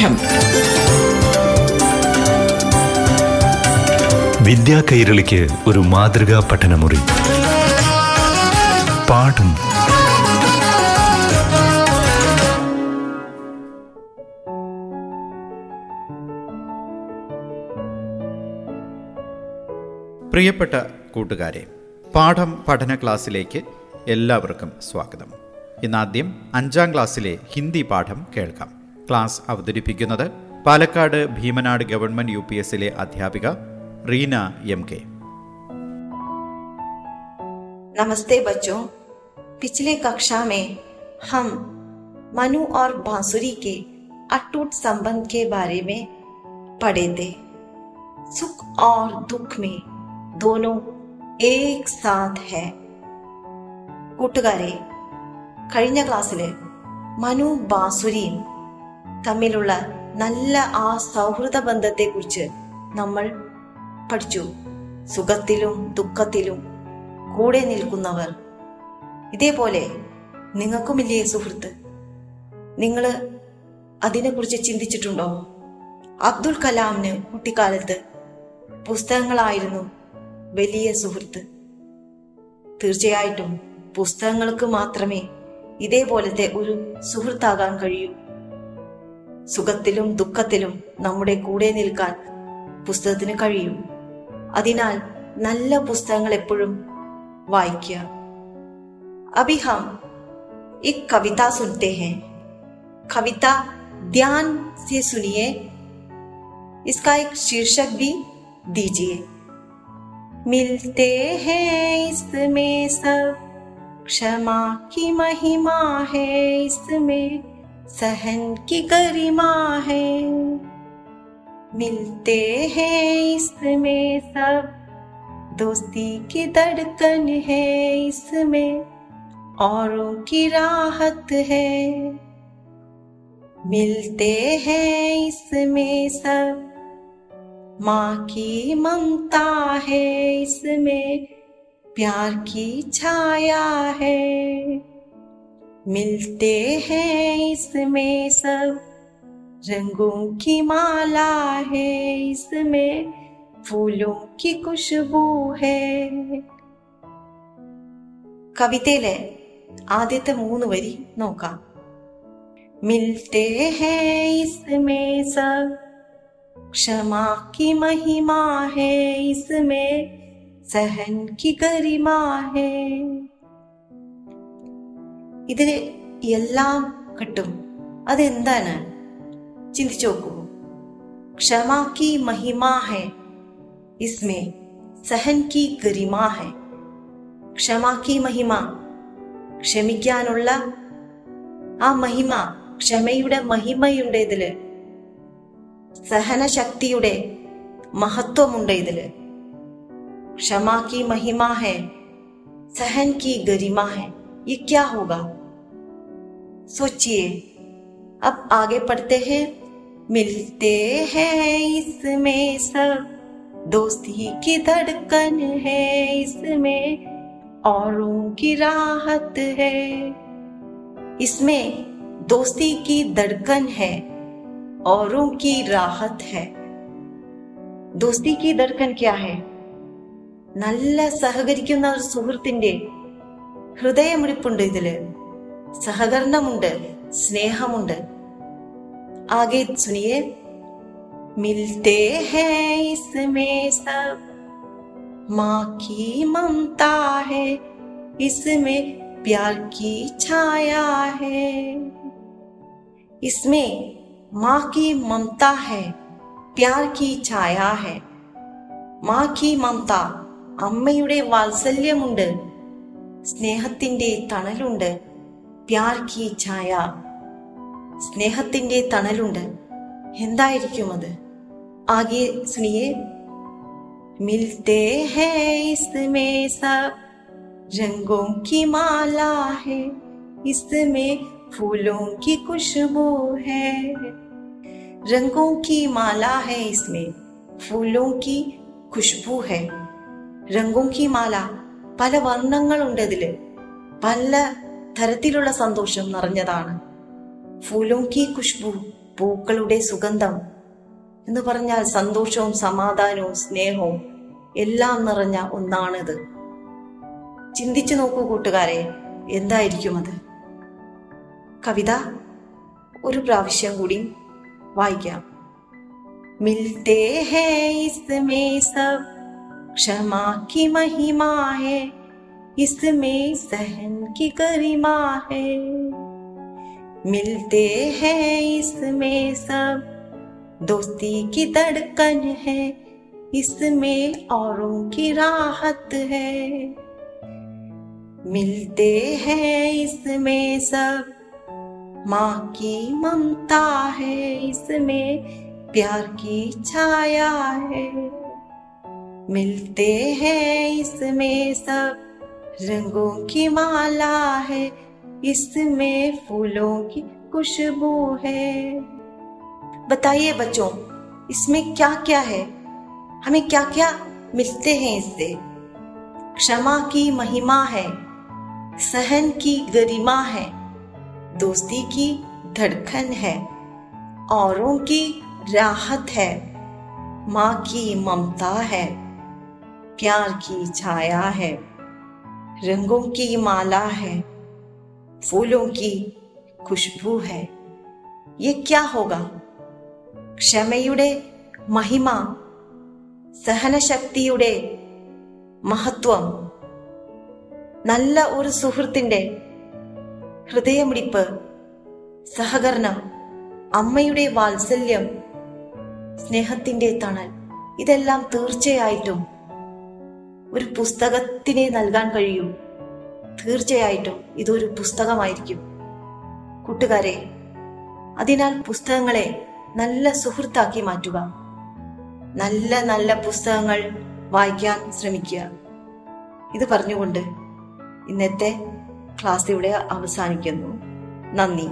പാഠം വിദ്യാ കൈരളിക്ക് ഒരു മാതൃകാ പഠനമുറി. പാഠം. പ്രിയപ്പെട്ട കൂട്ടുകാരെ പാഠം പഠന ക്ലാസ്സിലേക്ക് എല്ലാവർക്കും സ്വാഗതം. ഇന്നാദ്യം അഞ്ചാം ക്ലാസ്സിലെ ഹിന്ദി പാഠം കേൾക്കാം. ക്ലാസ് അവതരിപ്പിക്കുന്നത് Palakkad Bheemanad government U P എസിലെ അധ്യാപിക റീന എം കെ नमस्ते बच्चों पिछले कक्षा में हम मनु और बांसुरी के अटूट संबंध के बारे में पढ़े थे सुख और दुख में दोनों एक साथ है കൂട്ടുകാരെ കഴിഞ്ഞ ക്ലാസ്സിൽ മനു ബാസുരിയും തമ്മിലുള്ള നല്ല ആ സൗഹൃദ ബന്ധത്തെ കുറിച്ച് നമ്മൾ പഠിച്ചു. സുഖത്തിലും ദുഃഖത്തിലും കൂടെ നിൽക്കുന്നവർ. ഇതേപോലെ നിങ്ങൾക്കുമില്ലേ സുഹൃത്ത്? നിങ്ങൾ അതിനെക്കുറിച്ച് ചിന്തിച്ചിട്ടുണ്ടോ? അബ്ദുൽ കലാമിന് കുട്ടിക്കാലത്ത് പുസ്തകങ്ങളായിരുന്നു വലിയ സുഹൃത്ത്. തീർച്ചയായിട്ടും പുസ്തകങ്ങൾക്ക് മാത്രമേ ഇതേപോലത്തെ ഒരു സുഹൃത്താകാൻ കഴിയൂ. സുഖത്തിലും ദുഃഖത്തിലും നമ്മുടെ കൂടെ നിൽക്കാൻ പുസ്തകത്തിന് കഴിയും അതിനാൽ നല്ല പുസ്തകങ്ങൾ എപ്പോഴും वाक्य अभी हम एक कविता सुनते हैं कविता ध्यान से सुनिए इसका एक शीर्षक भी दीजिए मिलते हैं इसमें सब क्षमा की महिमा है इसमें सहन की गरिमा है। मिलते हैं इसमें सब। दोस्ती की धड़कन है इसमें, औरों की राहत है। मिलते हैं इसमें सब। माँ की ममता है इसमें, प्यार की छाया है। मिलते हैं इसमें सब रंगों की माला है इसमें फूलों की खुशबू है കവിതയിലെ ആദ്യത്തെ മൂന്ന് വരി നോക്കാം മിൽത്തെ ഹേ ഇസ്മേ സബ് ക്ഷമാ की महिमा है इसमें सहन की गरिमा है ഇതിന് എല്ലാം കിട്ടും. അതെന്താണ്? ചിന്തിച്ചു നോക്കൂ. ക്ഷമാക്കി കി ഇസ്മേ സഹൻ കി ഗരിമ ക്ഷമാക്കി മഹിമ ക്ഷമിക്കാനുള്ള ആ മഹിമ ക്ഷമയുടെ മഹിമയുണ്ട് ഇതിൽ. സഹനശക്തിയുടെ മഹത്വമുണ്ട് ഇതിൽ. ക്ഷമാക്കി കി സഹൻ കി ഗരിമ ഈ ക്യാ ഹോകാ सोचिए अब आगे पढ़ते हैं मिलते हैं इसमें सब दोस्ती की धड़कन है इसमें औरों की राहत है इसमें दोस्ती की धड़कन है औरों की राहत है दोस्ती की धड़कन क्या है നല്ല സഹകരിക്കുന്ന ഒരു സുഹൃത്തിന്റെ ഹൃദയമിടിപ്പുണ്ട് ഇതില് സഹകരണമുണ്ട് സ്നേഹമുണ്ട് ആകെ സുനിയെ मिलते हैं इसमें सब माँ की ममता है इसमें प्यार की छाया है इसमें माँ की ममता है प्यार की छाया है മാ കി മമത അമ്മയുടെ വാത്സല്യമുണ്ട് സ്നേഹത്തിന്റെ തണലുണ്ട് പ്യാർ കി ഛായ. സ്നേഹത്തിന്റെ തണലുണ്ട്. എന്തായിരിക്കും അത് ആകെ സുനിയെ. മിൽത്തേ ഹേ ഇസ്മേ സബ് രംഗോ കി മാല ഹേ. ഇസ്മേ ഫൂലോ കി ഖുഷ്ബൂ ഹേ. രംഗോ കി മാല ഹേ ഇസ്മേ. ഫൂലോ കി ഖുഷ്ബൂ ഹേ. രംഗോ കി മാല. പല വർണങ്ങളുണ്ട് ഇതിൽ. പല തരത്തിലുള്ള സന്തോഷം നിറഞ്ഞതാണ്. ഫൂലോങ്കി ഖുഷ്ബു പൂക്കളുടെ സുഗന്ധം എന്ന് പറഞ്ഞാൽ സന്തോഷവും സമാധാനവും സ്നേഹവും എല്ലാം നിറഞ്ഞ ഒന്നാണിത്. ചിന്തിച്ചു നോക്കൂ കൂട്ടുകാരെ എന്തായിരിക്കും അത്? കവിത ഒരു പ്രാവശ്യം കൂടി വായിക്കാം. മിൽത്തേ ഹേ ഇസ്മേ സബ് ക്ഷമാ കി മഹിമാ ഹേ इसमें सहन की गरिमा है। मिलते हैं इसमें सब। दोस्ती की धड़कन है। इसमें औरों की राहत है। मिलते हैं इसमें सब। माँ की ममता है। इसमें प्यार की छाया है। मिलते हैं इसमें सब। रंगों की माला है, इसमें फूलों की खुशबू है। बताइए बच्चों, इसमें क्या क्या है? हमें क्या क्या मिलते हैं इससे? क्षमा की महिमा है, सहन की गरिमा है, दोस्ती की धड़कन है, औरों की राहत है, माँ की ममता है, प्यार की छाया है। रंगों की माला है फूलों की खुशबू है ये क्या होगा ക്ഷമയുടെ മഹിമ സഹനശക്തിയുടെ മഹത്വം നല്ല ഒരു സുഹൃത്തിന്റെ ഹൃദയമിടിപ്പ് സഹകരണം അമ്മയുടെ വാത്സല്യം സ്നേഹത്തിന്റെ തണൽ ഇതെല്ലാം തീർച്ചയായിട്ടും ഒരു പുസ്തകത്തിന് നൽകാൻ കഴിയും. തീർച്ചയായിട്ടും ഇതൊരു പുസ്തകമായിരിക്കും. കൂട്ടുകാരെ അതിനാൽ പുസ്തകങ്ങളെ നല്ല സുഹൃത്താക്കി മാറ്റുക. നല്ല നല്ല പുസ്തകങ്ങൾ വായിക്കാൻ ശ്രമിക്കുക. ഇത് പറഞ്ഞുകൊണ്ട് ഇന്നത്തെ ക്ലാസ് ഇവിടെ അവസാനിക്കുന്നു. നന്ദി.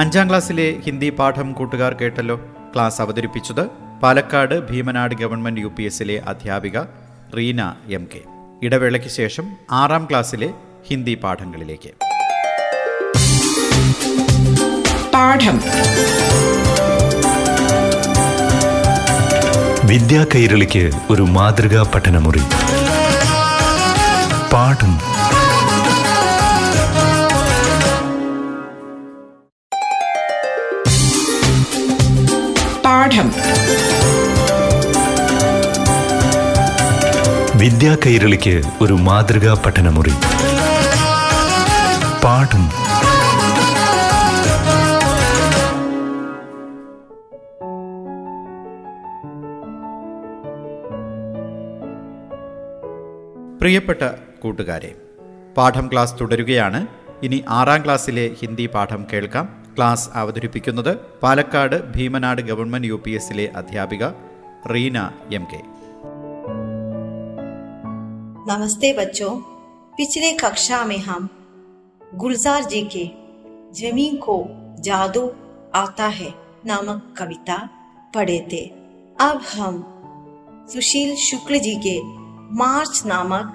അഞ്ചാം ക്ലാസ്സിലെ ഹിന്ദി പാഠം കൂട്ടുകാർ കേട്ടല്ലോ? ക്ലാസ് അവതരിപ്പിച്ചത് Palakkad Bheemanad government U P എസിലെ അധ്യാപിക റീന എം കെ. ഇടവേളയ്ക്ക് ശേഷം ആറാം ക്ലാസ്സിലെ ഹിന്ദി പാഠങ്ങളിലേക്ക്. പാഠം. വിദ്യാ കൈരളിക്ക് ഒരു മാതൃകാ പഠനമുറി. പാഠം പാഠം. വിദ്യാ കൈരളിക്ക് ഒരു മാതൃകാ പഠനമുറി. പാഠം. പ്രിയപ്പെട്ട കൂട്ടുകാരെ പാഠം ക്ലാസ് തുടരുകയാണ്. ഇനി ആറാം ക്ലാസ്സിലെ ഹിന്ദി പാഠം കേൾക്കാം. ക്ലാസ് അവതരിപ്പിക്കുന്നത് Palakkad Bheemanad government U P എസിലെ അധ്യാപിക റീന എം കെ नमस्ते बच्चों पिछले कक्षा में हम गुलजार जी के जमीन को जादू आता है नामक कविता पढ़े थे अब हम सुशील शुक्ल जी के मार्च नामक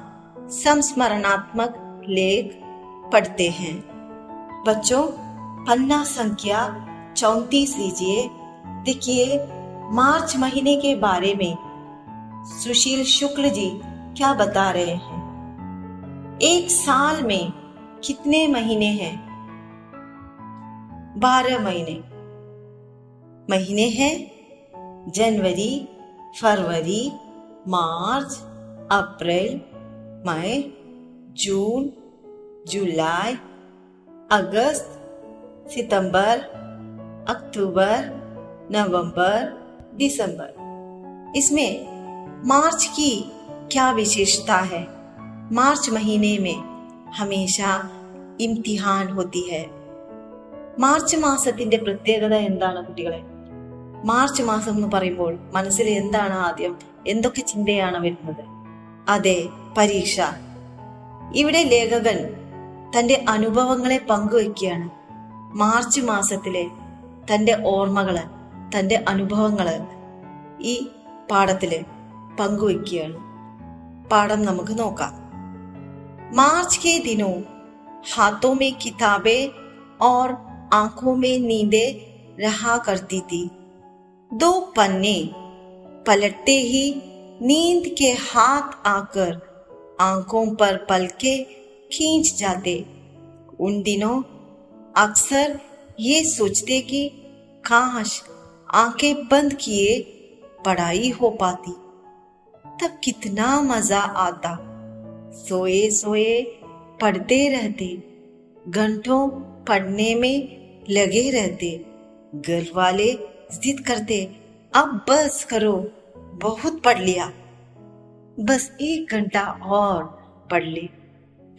संस्मरणात्मक लेख पढ़ते हैं बच्चों पन्ना संख्या चौतीस लीजिए देखिए, मार्च महीने के बारे में सुशील शुक्ल जी क्या बता रहे हैं। एक साल में कितने महीने हैं? बारह महीने। महीने हैं जनवरी, फरवरी, मार्च, अप्रैल, मई, जून, जुलाई, अगस्त सितंबर अक्टूबर नवंबर दिसंबर इसमें मार्च की क्या विशेषता है मार्च महीने में हमेशा ഇംതിഹാൻ होती है മാർച്ച് മാസത്തിന്റെ പ്രത്യേകത എന്താണ് കുട്ടികളെ മാർച്ച് മാസം എന്ന് പറയുമ്പോൾ മനസ്സിൽ എന്താണ് ആദ്യം എന്തൊക്കെ ചിന്തയാണ് വരുന്നത് അതെ പരീക്ഷ ഇവിടെ ലേഖകൻ തന്റെ അനുഭവങ്ങളെ പങ്കുവെക്കുകയാണ് മാർച്ച് മാസത്തിലെ തന്റെ ഓർമ്മകള് തന്റെ അനുഭവങ്ങള് ഈ പാഠത്തില് പങ്കുവെക്കുകയാണ് പാഠം നമുക്ക് നോക്കാം मार्च के दिनों हाथों में किताबें और आंखों में नींदें रहा करती थी दो पन्ने पलटते ही नींद के हाथ आकर आंखों पर पलके खींच जाते उन दिनों अक्सर ये सोचते कि काश आँखें बंद किए पढ़ाई हो पाती। तब कितना मज़ा आता। सोए सोए पढ़ते रहते, घंटों पढ़ने में लगे रहते, घर वाले जिद करते, अब बस करो, बहुत पढ़ लिया। बस एक घंटा और पढ़ ले।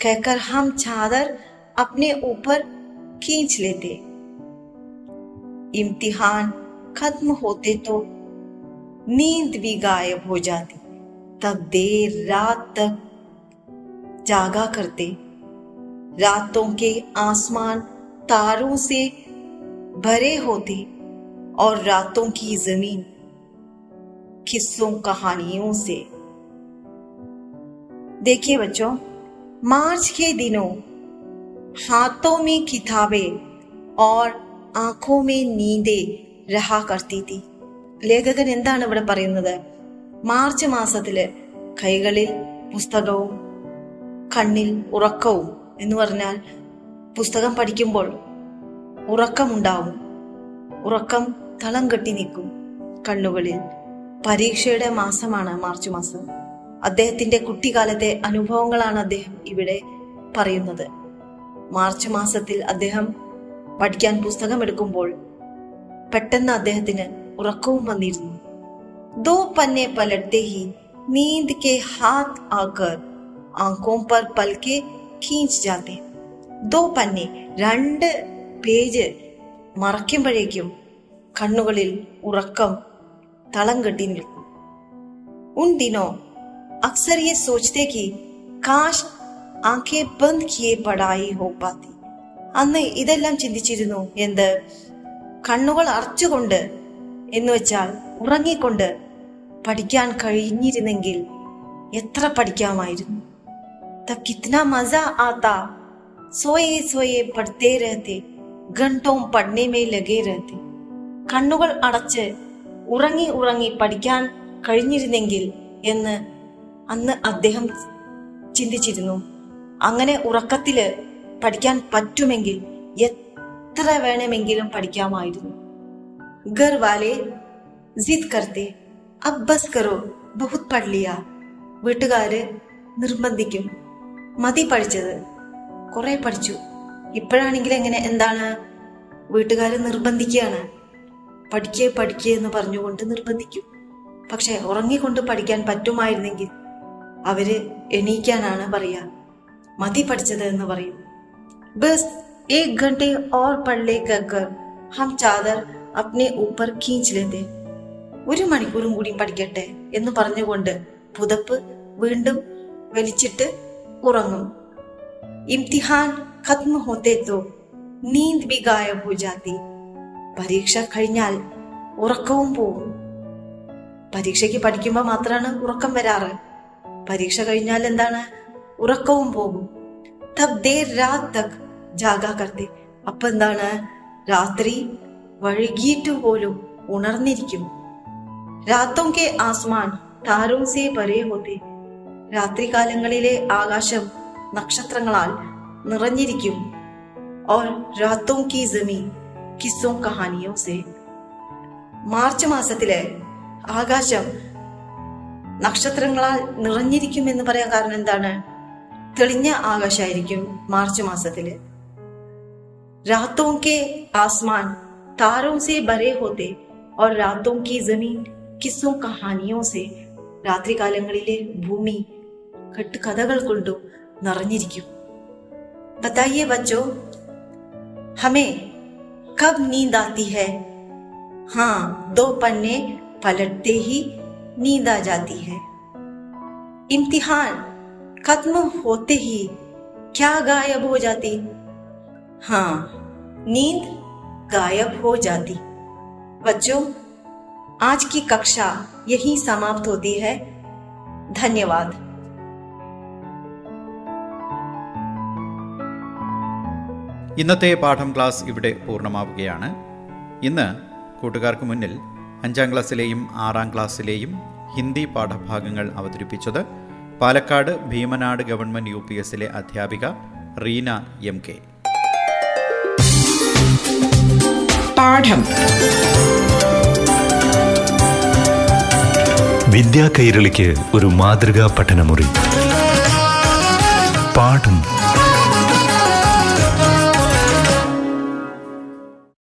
कहकर हम चादर अपने ऊपर खींच लेते। इम्तिहान खत्म होते तो नींद भी गायब हो जाती। तब देर रात तक जागा करते। रातों के आसमान तारों से भरे होते और रातों की ज़मीन किस्सों कहानियों से। देखिए बच्चों, मार्च के दिनों हाथों में किताबें और ആഖോ മേ നീന്തേ രഹാ കർത്തീതി ലേഖകൻ എന്താണ് ഇവിടെ പറയുന്നത് മാർച്ച് മാസത്തില് കൈകളിൽ പുസ്തകവും കണ്ണിൽ ഉറക്കവും എന്ന് പറഞ്ഞാൽ പുസ്തകം പഠിക്കുമ്പോൾ ഉറക്കമുണ്ടാവും ഉറക്കം തളം കെട്ടി നിൽക്കും കണ്ണുകളിൽ പരീക്ഷയുടെ മാസമാണ് മാർച്ച് മാസം അദ്ദേഹത്തിന്റെ കുട്ടിക്കാലത്തെ അനുഭവങ്ങളാണ് അദ്ദേഹം ഇവിടെ പറയുന്നത് മാർച്ച് മാസത്തിൽ അദ്ദേഹം പഠിക്കാൻ പുസ്തകം എടുക്കുമ്പോൾ പെട്ടെന്ന് അദ്ദേഹത്തിന് ഉറക്കവും വന്നിരുന്നു. ദോ പന്നെ പലട്ടേ ഹി നീന്ത് കെ ഹാത്ത് ആക്കർ ആങ്കോം പർ പൽക്കെ ഖീഞ്ച് ജാത്തെ. ദോ പന്നെ രണ്ട് പേജ് മറയ്ക്കുമ്പോഴേക്കും കണ്ണുകളിൽ ഉറക്കം തളം കെട്ടി നിൽക്കും. ഉൻ ദിനോ അക്സർ യെ സോച്ചത്തെ കി കാശ് ആംഖെ ബന്ദ് കിയെ പടായി ഹോ പാത്തി. അന്ന് ഇതെല്ലാം ചിന്തിച്ചിരുന്നു എന്ത്? കണ്ണുകൾ അറച്ചുകൊണ്ട് എന്ന് വെച്ചാൽ ഉറങ്ങിക്കൊണ്ട് പഠിക്കാൻ കഴിഞ്ഞിരുന്നെങ്കിൽ എത്ര പഠിക്കാമായിരുന്നു. കിത്ന മസ ആത്ത സോയെ സോയെ പഠിത്തേ രഹത്തെ ഘണ്ടവും പഠനമേ ലഗേ രഹത്തെ. കണ്ണുകൾ അടച്ച് ഉറങ്ങി ഉറങ്ങി പഠിക്കാൻ കഴിഞ്ഞിരുന്നെങ്കിൽ എന്ന് അന്ന് അദ്ദേഹം ചിന്തിച്ചിരുന്നു. അങ്ങനെ ഉറക്കത്തിൽ പഠിക്കാൻ പറ്റുമെങ്കിൽ എത്ര വേണമെങ്കിലും പഠിക്കാമായിരുന്നു. ഗർവാലെ ജിദ് കർത്തെ അബ്ബസ് കറോ ബഹുത് പള്ളിയ വീട്ടുകാര് നിർബന്ധിക്കും. മതി പഠിച്ചത്. കുറെ പഠിച്ചു. ഇപ്പോഴാണെങ്കിൽ എങ്ങനെ? എന്താണ്? വീട്ടുകാർ നിർബന്ധിക്കുകയാണ്. പഠിക്കേ പഠിക്കേ എന്ന് പറഞ്ഞുകൊണ്ട് നിർബന്ധിക്കും. പക്ഷെ ഉറങ്ങിക്കൊണ്ട് പഠിക്കാൻ പറ്റുമായിരുന്നെങ്കിൽ അവർ എണീക്കാനാണ് പറയുക മതി പഠിച്ചത് എന്ന് പറയും बस एक घंटे और पढ़ ले कर हम चादर अपने ऊपर खींच लेते ഒരു മണിക്കൂറും കൂടി പഠിക്കട്ടെ എന്ന് പറഞ്ഞുകൊണ്ട് പുതപ്പ് വീണ്ടും വലിച്ചിട്ട് ഉറങ്ങും ഇംതിഹാൻ ഖത്മ ഹോത്തെ തോ നീന്ത് ബി ഗായബ് ഹോ ജാതി പരീക്ഷ കഴിഞ്ഞാൽ ഉറക്കവും പോവും പരീക്ഷയ്ക്ക് പഠിക്കുമ്പോൾ മാത്രമാണ് ഉറക്കം വരാറ് പരീക്ഷ കഴിഞ്ഞാൽ എന്താണ് ഉറക്കവും പോകും. തബ് ദേർ രാത് ജാഗാ കർത്തി. അപ്പൊ എന്താണ്? രാത്രി വഴുകിയിട്ട് പോലും ഉണർന്നിരിക്കും. രാത്തോം കെ ആസ്മാൻ താരോം സേ പരേ ഹോത്തെ. രാത്രികാലങ്ങളിലെ ആകാശം നക്ഷത്രങ്ങളാൽ നിറഞ്ഞിരിക്കും. ഓർ രാത്തോം കി ജമി കിസ്സോ കഹാനിയോ സേ. മാർച്ച് മാസത്തിലെ ആകാശം നക്ഷത്രങ്ങളാൽ നിറഞ്ഞിരിക്കും എന്ന് പറയാൻ കാരണം എന്താണ്? തെളിഞ്ഞ ആകാശമായിരിക്കും മാർച്ച് മാസത്തില് रातों के आसमान तारों से भरे होते और रातों की जमीन किस्सों कहानियों से രാത്രികാലങ്ങളിലെ ഭൂമി കെട്ടുകഥകൾ കൊണ്ടു നിറഞ്ഞിരിക്കും बताइए बच्चों हमें कब नींद आती है हाँ दो पन्ने पलटते ही नींद आ जाती है इम्तिहान खत्म होते ही क्या गायब हो जाती हाँ नींद गायब हो जाती बच्चों आज की कक्षा यही समाप्त होती है धन्यवाद ഇന്നത്തെ പാഠം ക്ലാസ് ഇവിടെ പൂർണ്ണമാവുകയാണ് ഇന്ന് കൂട്ടുകാർക്ക് മുന്നിൽ അഞ്ചാം ക്ലാസ്സിലെയും ആറാം ക്ലാസ്സിലെയും ഹിന്ദി പാഠഭാഗങ്ങൾ അവതരിപ്പിച്ചത് Palakkad Bheemanad government U P എസിലെ അധ്യാപിക റീന എം കെ. പാഠം. വിദ്യാ കൈരളിക്ക് ഒരു മാതൃകാ പഠനമുറി. പാഠം